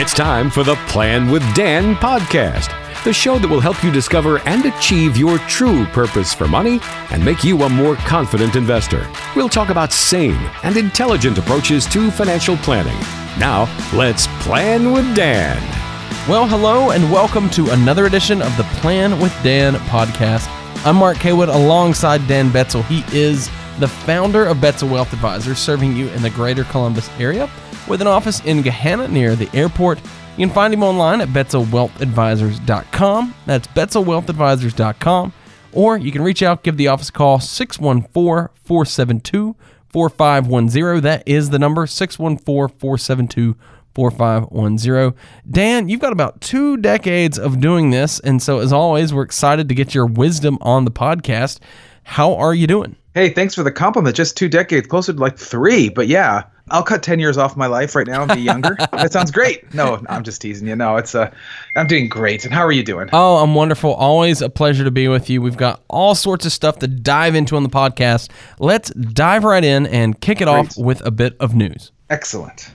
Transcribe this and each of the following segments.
It's time for the Plan with Dan podcast, the show that will help you discover and achieve your true purpose for money and make you a more confident investor. We'll talk about sane and intelligent approaches to financial planning. Now, let's plan with Dan. Well, hello, and welcome to another edition of the Plan with Dan podcast. I'm Mark Kaywood alongside Dan Betzel. He is the founder of Betzel Wealth Advisors, serving you in the greater Columbus area with an office in Gahanna near the airport. You can find him online at betzelwealthadvisors.com. That's betzelwealthadvisors.com. Or you can reach out, give the office a call, 614 472 4510. That is the number, 614 472 4510. Dan, you've got about two decades of doing this. And so, as always, we're excited to get your wisdom on the podcast. How are you doing? Hey, thanks for the compliment. Just two decades, closer to like three. But yeah, I'll cut 10 years off my life right now and be younger. that sounds great. No, I'm just teasing you. No, it's uh I'm doing great. And how are you doing? Oh, I'm wonderful. Always a pleasure to be with you. We've got all sorts of stuff to dive into on the podcast. Let's dive right in and kick it great. off with a bit of news. Excellent.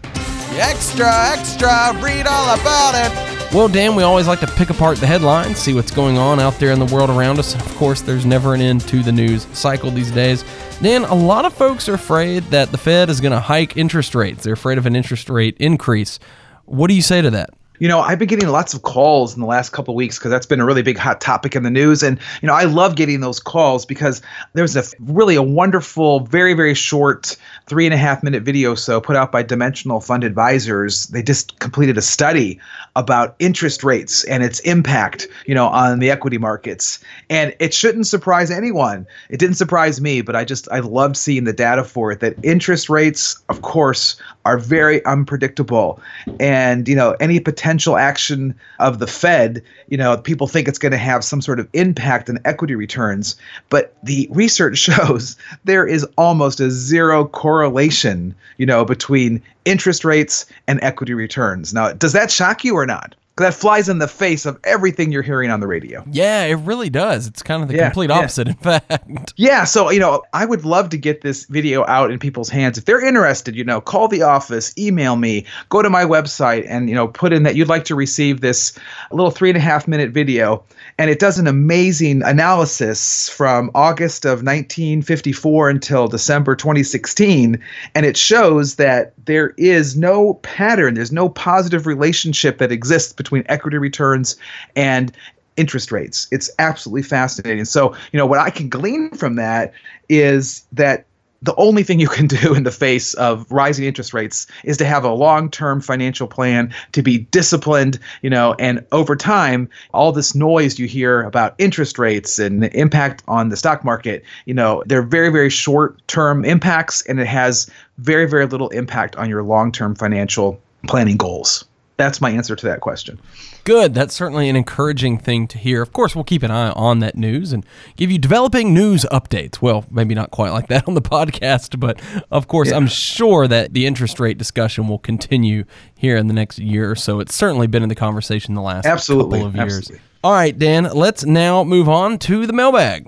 Extra, extra, read all about it. Well, Dan, we always like to pick apart the headlines, see what's going on out there in the world around us. Of course, there's never an end to the news cycle these days. Dan, a lot of folks are afraid that the Fed is going to hike interest rates. They're afraid of an interest rate increase. What do you say to that? You know, I've been getting lots of calls in the last couple weeks because that's been a really big hot topic in the news. And, you know, I love getting those calls because there's a really a wonderful, very, very short three and a half minute video so put out by Dimensional Fund Advisors. They just completed a study about interest rates and its impact, you know, on the equity markets. And it shouldn't surprise anyone. It didn't surprise me, but I just I loved seeing the data for it that interest rates, of course, are very unpredictable. And, you know, any potential action of the Fed, you know, people think it's going to have some sort of impact on equity returns. But the research shows there is almost a zero correlation, you know, between interest rates and equity returns. Now, does that shock you or not? That flies in the face of everything you're hearing on the radio. Yeah, it really does. It's kind of the yeah, complete opposite, yeah. in fact. Yeah, so, you know, I would love to get this video out in people's hands. If they're interested, you know, call the office, email me, go to my website, and, you know, put in that you'd like to receive this little three and a half minute video. And it does an amazing analysis from August of 1954 until December 2016. And it shows that there is no pattern, there's no positive relationship that exists between equity returns and interest rates. It's absolutely fascinating. So, you know, what I can glean from that is that the only thing you can do in the face of rising interest rates is to have a long-term financial plan to be disciplined you know and over time all this noise you hear about interest rates and the impact on the stock market you know they're very very short-term impacts and it has very very little impact on your long-term financial planning goals that's my answer to that question. Good. That's certainly an encouraging thing to hear. Of course, we'll keep an eye on that news and give you developing news updates. Well, maybe not quite like that on the podcast, but of course, yeah. I'm sure that the interest rate discussion will continue here in the next year or so. It's certainly been in the conversation the last Absolutely. couple of years. Absolutely. All right, Dan, let's now move on to the mailbag.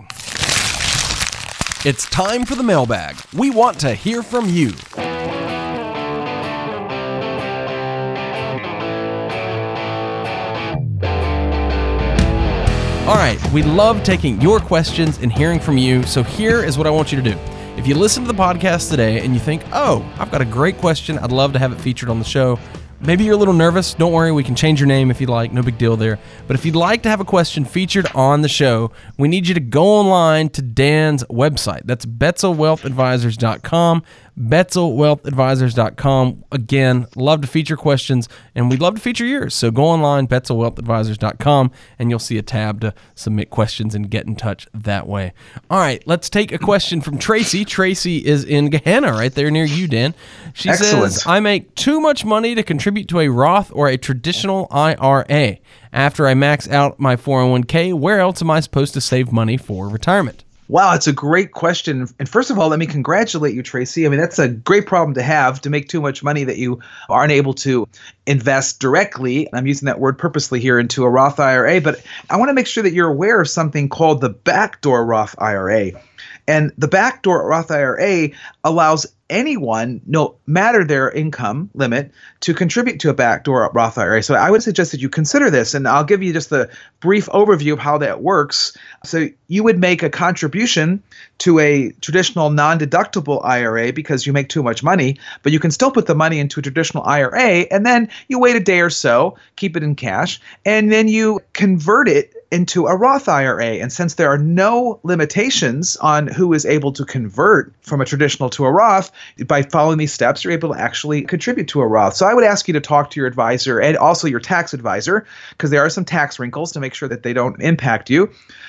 It's time for the mailbag. We want to hear from you. All right, we love taking your questions and hearing from you. So here is what I want you to do. If you listen to the podcast today and you think, oh, I've got a great question, I'd love to have it featured on the show, Maybe you're a little nervous. Don't worry, we can change your name if you'd like. No big deal there. But if you'd like to have a question featured on the show, we need you to go online to Dan's website. That's betzelwealthadvisors.com. BetzelWealthAdvisors.com. Again, love to feature questions, and we'd love to feature yours. So go online, BetzelWealthAdvisors.com, and you'll see a tab to submit questions and get in touch that way. All right, let's take a question from Tracy. Tracy is in Gahanna, right there near you, Dan. She Excellent. says, I make too much money to contribute to a Roth or a traditional IRA. After I max out my 401k, where else am I supposed to save money for retirement? Wow, it's a great question. And first of all, let me congratulate you, Tracy. I mean, that's a great problem to have to make too much money that you aren't able to invest directly. And I'm using that word purposely here into a Roth IRA, but I want to make sure that you're aware of something called the backdoor Roth IRA. And the backdoor Roth IRA allows anyone, no matter their income limit, to contribute to a backdoor Roth IRA. So I would suggest that you consider this, and I'll give you just the brief overview of how that works. So you would make a contribution to a traditional non-deductible IRA because you make too much money, but you can still put the money into a traditional IRA, and then you wait a day or so, keep it in cash, and then you convert it into a Roth IRA. And since there are no limitations on who is able to convert from a traditional to a Roth, by following these steps, you're able to actually contribute to a Roth. So I would ask you to talk to your advisor and also your tax advisor, because there are some tax wrinkles to make sure that they don't impact you,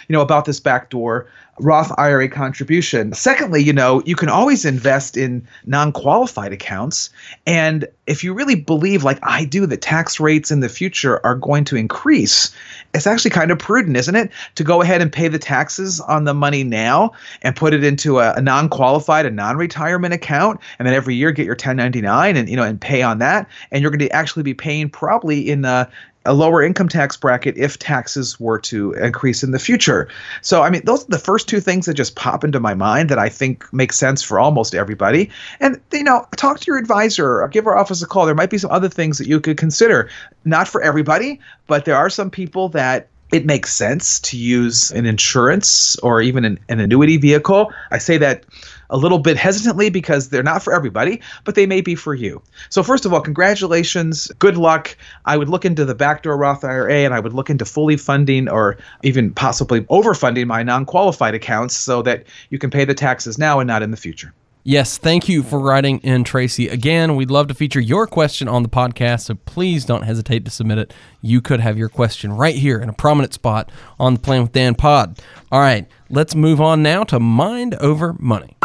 you know, about this backdoor Roth IRA contribution. Secondly, you know, you can always invest in non qualified accounts. And if you really believe, like I do, that tax rates in the future are going to increase, it's actually kind of prudent, isn't it, to go ahead and pay the taxes on the money now and put it into a, a non qualified, a non retirement account. And then every year get your 1099 and, you know, and pay on that. And you're going to actually be paying probably in the a lower income tax bracket if taxes were to increase in the future. So, I mean, those are the first two things that just pop into my mind that I think make sense for almost everybody. And, you know, talk to your advisor or give our office a call. There might be some other things that you could consider. Not for everybody, but there are some people that it makes sense to use an insurance or even an, an annuity vehicle. I say that a little bit hesitantly because they're not for everybody, but they may be for you. So, first of all, congratulations. Good luck. I would look into the backdoor Roth IRA and I would look into fully funding or even possibly overfunding my non qualified accounts so that you can pay the taxes now and not in the future. Yes, thank you for writing in, Tracy. Again, we'd love to feature your question on the podcast, so please don't hesitate to submit it. You could have your question right here in a prominent spot on the Plan with Dan pod. All right, let's move on now to Mind Over Money.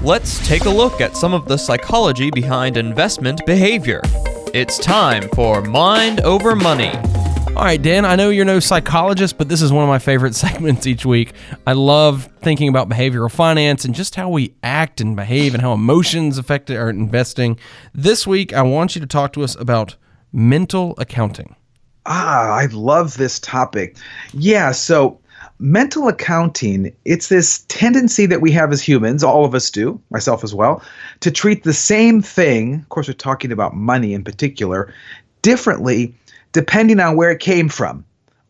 Let's take a look at some of the psychology behind investment behavior. It's time for Mind Over Money. All right, Dan, I know you're no psychologist, but this is one of my favorite segments each week. I love thinking about behavioral finance and just how we act and behave and how emotions affect our investing. This week, I want you to talk to us about mental accounting. Ah, I love this topic. Yeah, so mental accounting, it's this tendency that we have as humans, all of us do, myself as well, to treat the same thing, of course, we're talking about money in particular, differently depending on where it came from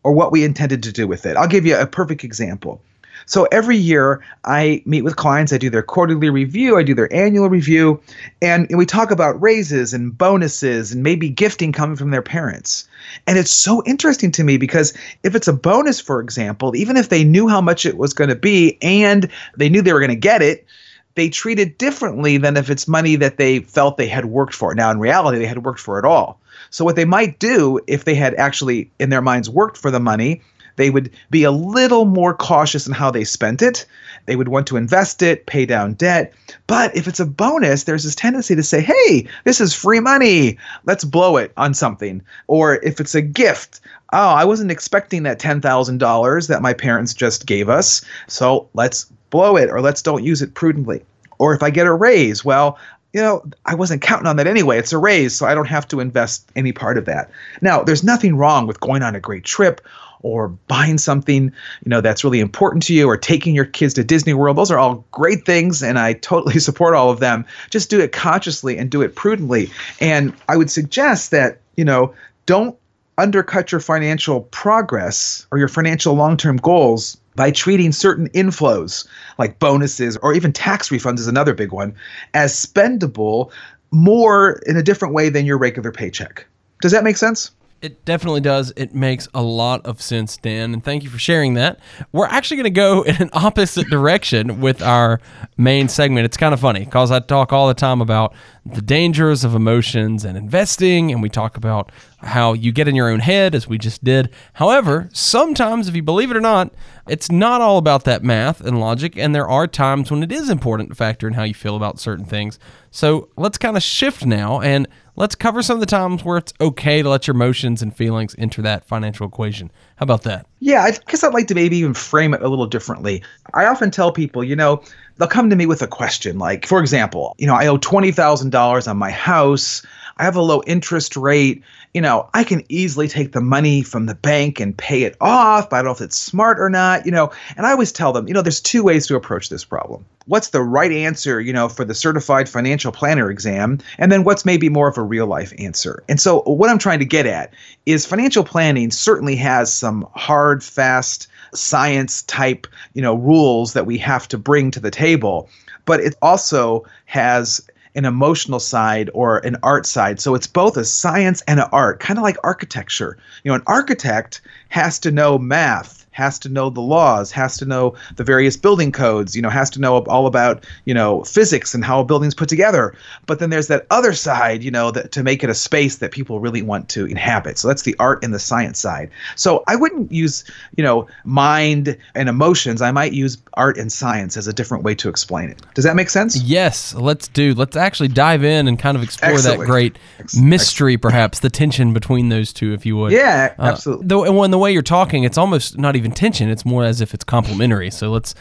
or what we intended to do with it. I'll give you a perfect example. So every year I meet with clients, I do their quarterly review, I do their annual review, and we talk about raises and bonuses and maybe gifting coming from their parents. And it's so interesting to me because if it's a bonus, for example, even if they knew how much it was going to be and they knew they were going to get it, they treat it differently than if it's money that they felt they had worked for. Now, in reality, they had worked for it all. So, what they might do if they had actually, in their minds, worked for the money, they would be a little more cautious in how they spent it. They would want to invest it, pay down debt. But if it's a bonus, there's this tendency to say, hey, this is free money. Let's blow it on something. Or if it's a gift, oh, I wasn't expecting that $10,000 that my parents just gave us. So let's blow it or let's don't use it prudently. Or if I get a raise, well, you know, I wasn't counting on that anyway. It's a raise, so I don't have to invest any part of that. Now, there's nothing wrong with going on a great trip or buying something, you know, that's really important to you or taking your kids to Disney World. Those are all great things and I totally support all of them. Just do it consciously and do it prudently. And I would suggest that, you know, don't undercut your financial progress or your financial long-term goals by treating certain inflows like bonuses or even tax refunds is another big one as spendable more in a different way than your regular paycheck. Does that make sense? It definitely does. It makes a lot of sense, Dan, and thank you for sharing that. We're actually going to go in an opposite direction with our main segment. It's kind of funny because I talk all the time about the dangers of emotions and investing, and we talk about how you get in your own head, as we just did. However, sometimes, if you believe it or not, it's not all about that math and logic, and there are times when it is important to factor in how you feel about certain things. So let's kind of shift now and let's cover some of the times where it's okay to let your emotions and feelings enter that financial equation. How about that? Yeah, I guess I'd like to maybe even frame it a little differently. I often tell people, you know, they'll come to me with a question like, for example, you know, I owe $20,000 on my house. I have a low interest rate. You know, I can easily take the money from the bank and pay it off, but I don't know if it's smart or not, you know. And I always tell them, you know, there's two ways to approach this problem. What's the right answer, you know, for the certified financial planner exam? And then what's maybe more of a real life answer? And so what I'm trying to get at is financial planning certainly has some hard, fast, science type, you know, rules that we have to bring to the table, but it also has an emotional side or an art side. So it's both a science and an art, kind of like architecture. You know, an architect has to know math has to know the laws, has to know the various building codes, you know, has to know all about, you know, physics and how a building's put together. But then there's that other side, you know, that to make it a space that people really want to inhabit. So that's the art and the science side. So I wouldn't use, you know, mind and emotions. I might use art and science as a different way to explain it. Does that make sense? Yes, let's do. Let's actually dive in and kind of explore Excellent. that great Ex- mystery, perhaps the tension between those two, if you would. Yeah, Uh, absolutely. though, and when the way you're talking, it's almost not even tension. It's more as if it's complementary. So let's.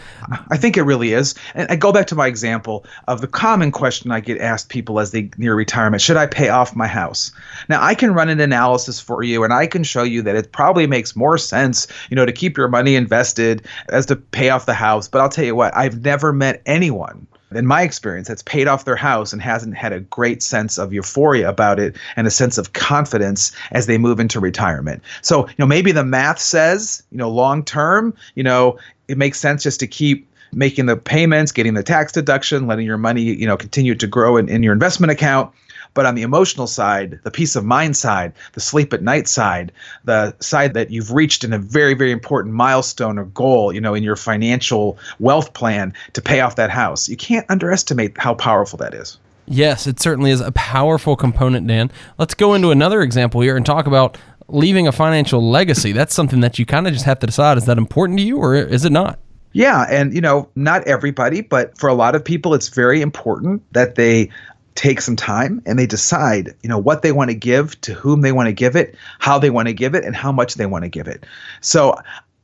I think it really is. And I go back to my example of the common question I get asked people as they near retirement should I pay off my house? Now, I can run an analysis for you and I can show you that it probably makes more sense, you know, to keep your money invested as to pay off the house. But I'll tell you what, I've never met anyone in my experience that's paid off their house and hasn't had a great sense of euphoria about it and a sense of confidence as they move into retirement. So, you know, maybe the math says, you know, long term, you know, it makes sense just to keep making the payments, getting the tax deduction, letting your money, you know, continue to grow in, in your investment account. But on the emotional side, the peace of mind side, the sleep at night side, the side that you've reached in a very, very important milestone or goal, you know, in your financial wealth plan to pay off that house, you can't underestimate how powerful that is. Yes, it certainly is a powerful component, Dan. Let's go into another example here and talk about leaving a financial legacy. That's something that you kind of just have to decide is that important to you or is it not? Yeah, and you know, not everybody, but for a lot of people it's very important that they take some time and they decide, you know, what they want to give, to whom they want to give it, how they want to give it, and how much they want to give it. So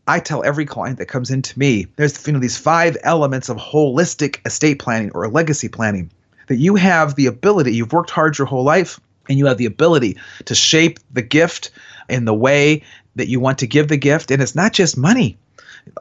I tell every client that comes into me, there's you know these five elements of holistic estate planning or legacy planning that you have the ability, you've worked hard your whole life, and you have the ability to shape the gift in the way that you want to give the gift. And it's not just money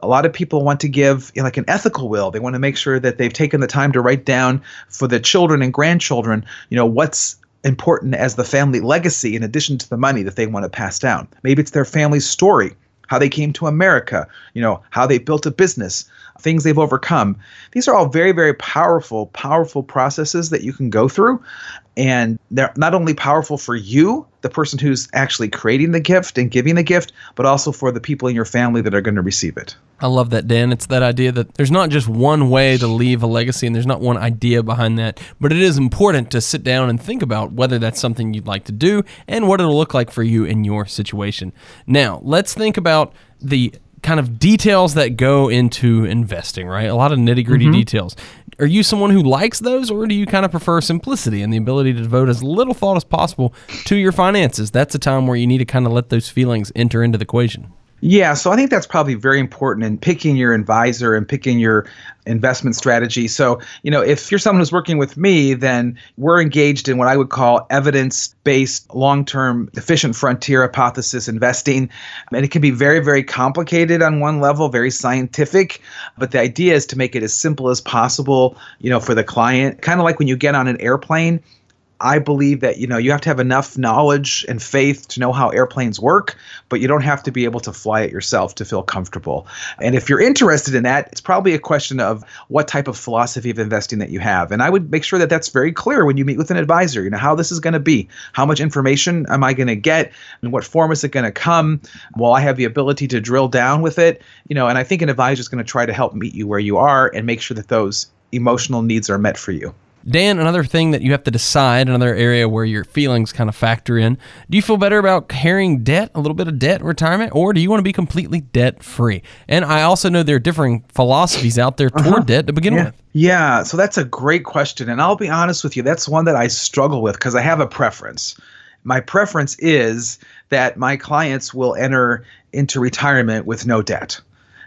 a lot of people want to give you know, like an ethical will. They want to make sure that they've taken the time to write down for the children and grandchildren you know what's important as the family legacy in addition to the money that they want to pass down. Maybe it's their family's story how they came to america you know how they built a business things they've overcome. These are all very very powerful powerful processes that you can go through. And they're not only powerful for you the person who's actually creating the gift and giving the gift but also for the people in your family that are going to receive it I love that, Dan. It's that idea that there's not just one way to leave a legacy and there's not one idea behind that, but it is important to sit down and think about whether that's something you'd like to do and what it'll look like for you in your situation. Now, let's think about the kind of details that go into investing, right? A lot of nitty gritty mm-hmm. details. Are you someone who likes those, or do you kind of prefer simplicity and the ability to devote as little thought as possible to your finances? That's a time where you need to kind of let those feelings enter into the equation. Yeah, so I think that's probably very important in picking your advisor and picking your investment strategy. So, you know, if you're someone who's working with me, then we're engaged in what I would call evidence based, long term, efficient frontier hypothesis investing. And it can be very, very complicated on one level, very scientific. But the idea is to make it as simple as possible, you know, for the client. Kind of like when you get on an airplane. I believe that you know you have to have enough knowledge and faith to know how airplanes work, but you don't have to be able to fly it yourself to feel comfortable. And if you're interested in that, it's probably a question of what type of philosophy of investing that you have. And I would make sure that that's very clear when you meet with an advisor. You know how this is going to be, how much information am I going to get, and what form is it going to come? Will I have the ability to drill down with it? You know, and I think an advisor is going to try to help meet you where you are and make sure that those emotional needs are met for you. Dan, another thing that you have to decide, another area where your feelings kind of factor in. Do you feel better about carrying debt, a little bit of debt retirement, or do you want to be completely debt free? And I also know there are differing philosophies out there toward uh-huh. debt to begin Yeah. with. Yeah, so that's a great question. And I'll be honest with you, that's one that I struggle with because I have a preference. My preference is that my clients will enter into retirement with no debt.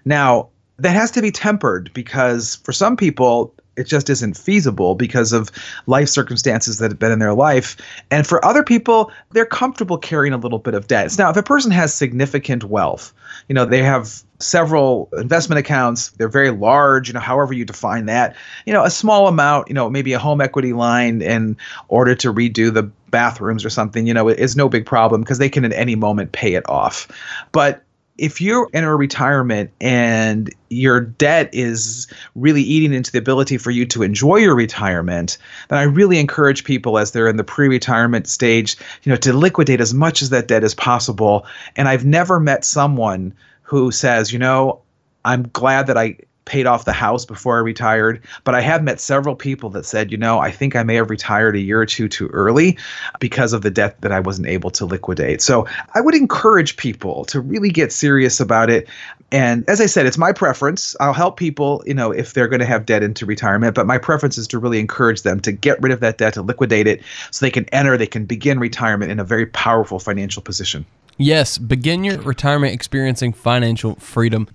Now, that has to be tempered because for some people, it just isn't feasible because of life circumstances that have been in their life. And for other people, they're comfortable carrying a little bit of debt. Now, if a person has significant wealth, you know, they have several investment accounts, they're very large, you know, however you define that, you know, a small amount, you know, maybe a home equity line in order to redo the bathrooms or something, you know, is no big problem because they can at any moment pay it off. But if you enter a retirement and your debt is really eating into the ability for you to enjoy your retirement, then I really encourage people as they're in the pre-retirement stage, you know, to liquidate as much as that debt as possible. And I've never met someone who says, you know, I'm glad that I paid off the house before I retired. But I have met several people that said, you know, I think I may have retired a year or two too early because of the debt that I wasn't able to liquidate. So I would encourage people to really get serious about it. And as I said, it's my preference. I'll help people, you know, if they're going to have debt into retirement, but my preference is to really encourage them to get rid of that debt, to liquidate it so they can enter, they can begin retirement in a very powerful financial position. Yes, begin your retirement experiencing financial freedom.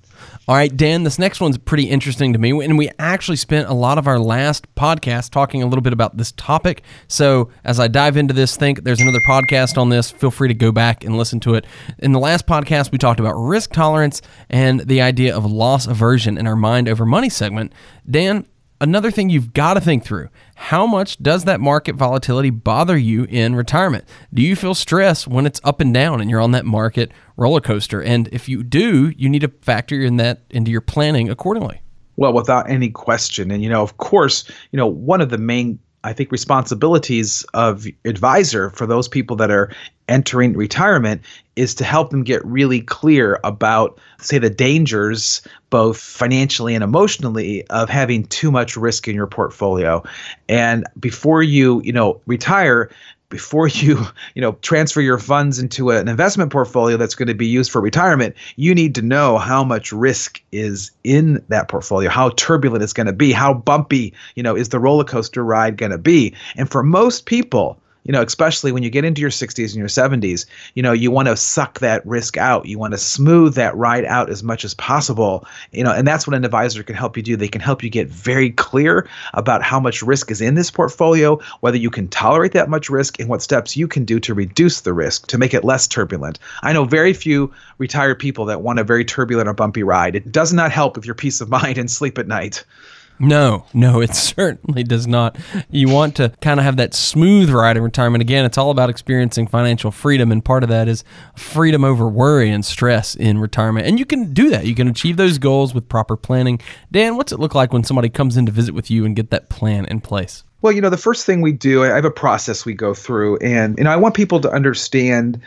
All right, Dan, this next one's pretty interesting to me. And we actually spent a lot of our last podcast talking a little bit about this topic. So as I dive into this, think there's another podcast on this. Feel free to go back and listen to it. In the last podcast, we talked about risk tolerance and the idea of loss aversion in our mind over money segment. Dan, another thing you've got to think through how much does that market volatility bother you in retirement? Do you feel stress when it's up and down and you're on that market roller coaster? And if you do, you need to factor in that into your planning accordingly. Well, without any question. And, you know, of course, you know, one of the main I think responsibilities of advisor for those people that are entering retirement is to help them get really clear about say the dangers both financially and emotionally of having too much risk in your portfolio. And before you you know retire before you you know transfer your funds into an investment portfolio that's going to be used for retirement you need to know how much risk is in that portfolio how turbulent it's going to be how bumpy you know is the roller coaster ride going to be. And for most people you know, especially when you get into your 60s and your 70s, you know, you want to suck that risk out. You want to smooth that ride out as much as possible. You know, and that's what an advisor can help you do. They can help you get very clear about how much risk is in this portfolio, whether you can tolerate that much risk, and what steps you can do to reduce the risk to make it less turbulent. I know very few retired people that want a very turbulent or bumpy ride. It does not help with your peace of mind and sleep at night. No, no, it certainly does not. You want to kind of have that smooth ride in retirement. Again, it's all about experiencing financial freedom, and part of that is freedom over worry and stress in retirement. And you can do that. You can achieve those goals with proper planning. Dan, what's it look like when somebody comes in to visit with you and get that plan in place? Well, you know, the first thing we do, I have a process we go through, and you know, I want people to understand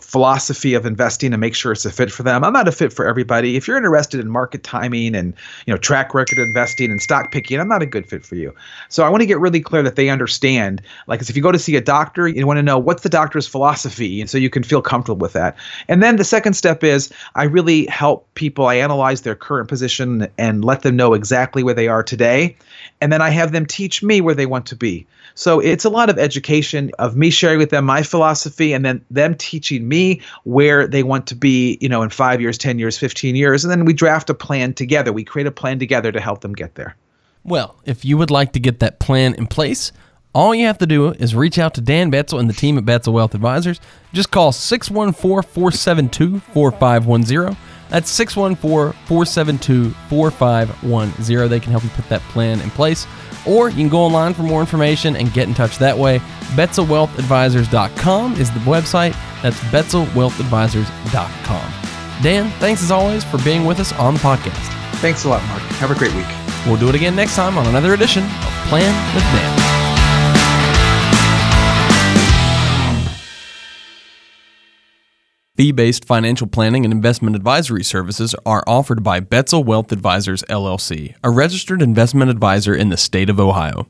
philosophy of investing and make sure it's a fit for them. I'm not a fit for everybody. If you're interested in market timing and you know track record investing and stock picking, I'm not a good fit for you. So I want to get really clear that they understand. Like, if you go to see a doctor, you want to know what's the doctor's philosophy, and so you can feel comfortable with that. And then the second step is I really help people. I analyze their current position and let them know exactly where they are today, and then I have them teach me where they want to be. So it's a lot of education of me sharing with them my philosophy and then them teaching me where they want to be, you know, in 5 years, 10 years, 15 years and then we draft a plan together. We create a plan together to help them get there. Well, if you would like to get that plan in place, all you have to do is reach out to Dan Betzel and the team at Betzel Wealth Advisors. Just call 614 472 4510. That's 614 472 4510. They can help you put that plan in place. Or you can go online for more information and get in touch that way. BetzelWealthAdvisors.com is the website. That's BetzelWealthAdvisors.com. Dan, thanks as always for being with us on the podcast. Thanks a lot, Mark. Have a great week. We'll do it again next time on another edition of Plan with Dan. Fee based financial planning and investment advisory services are offered by Betzel Wealth Advisors LLC, a registered investment advisor in the state of Ohio.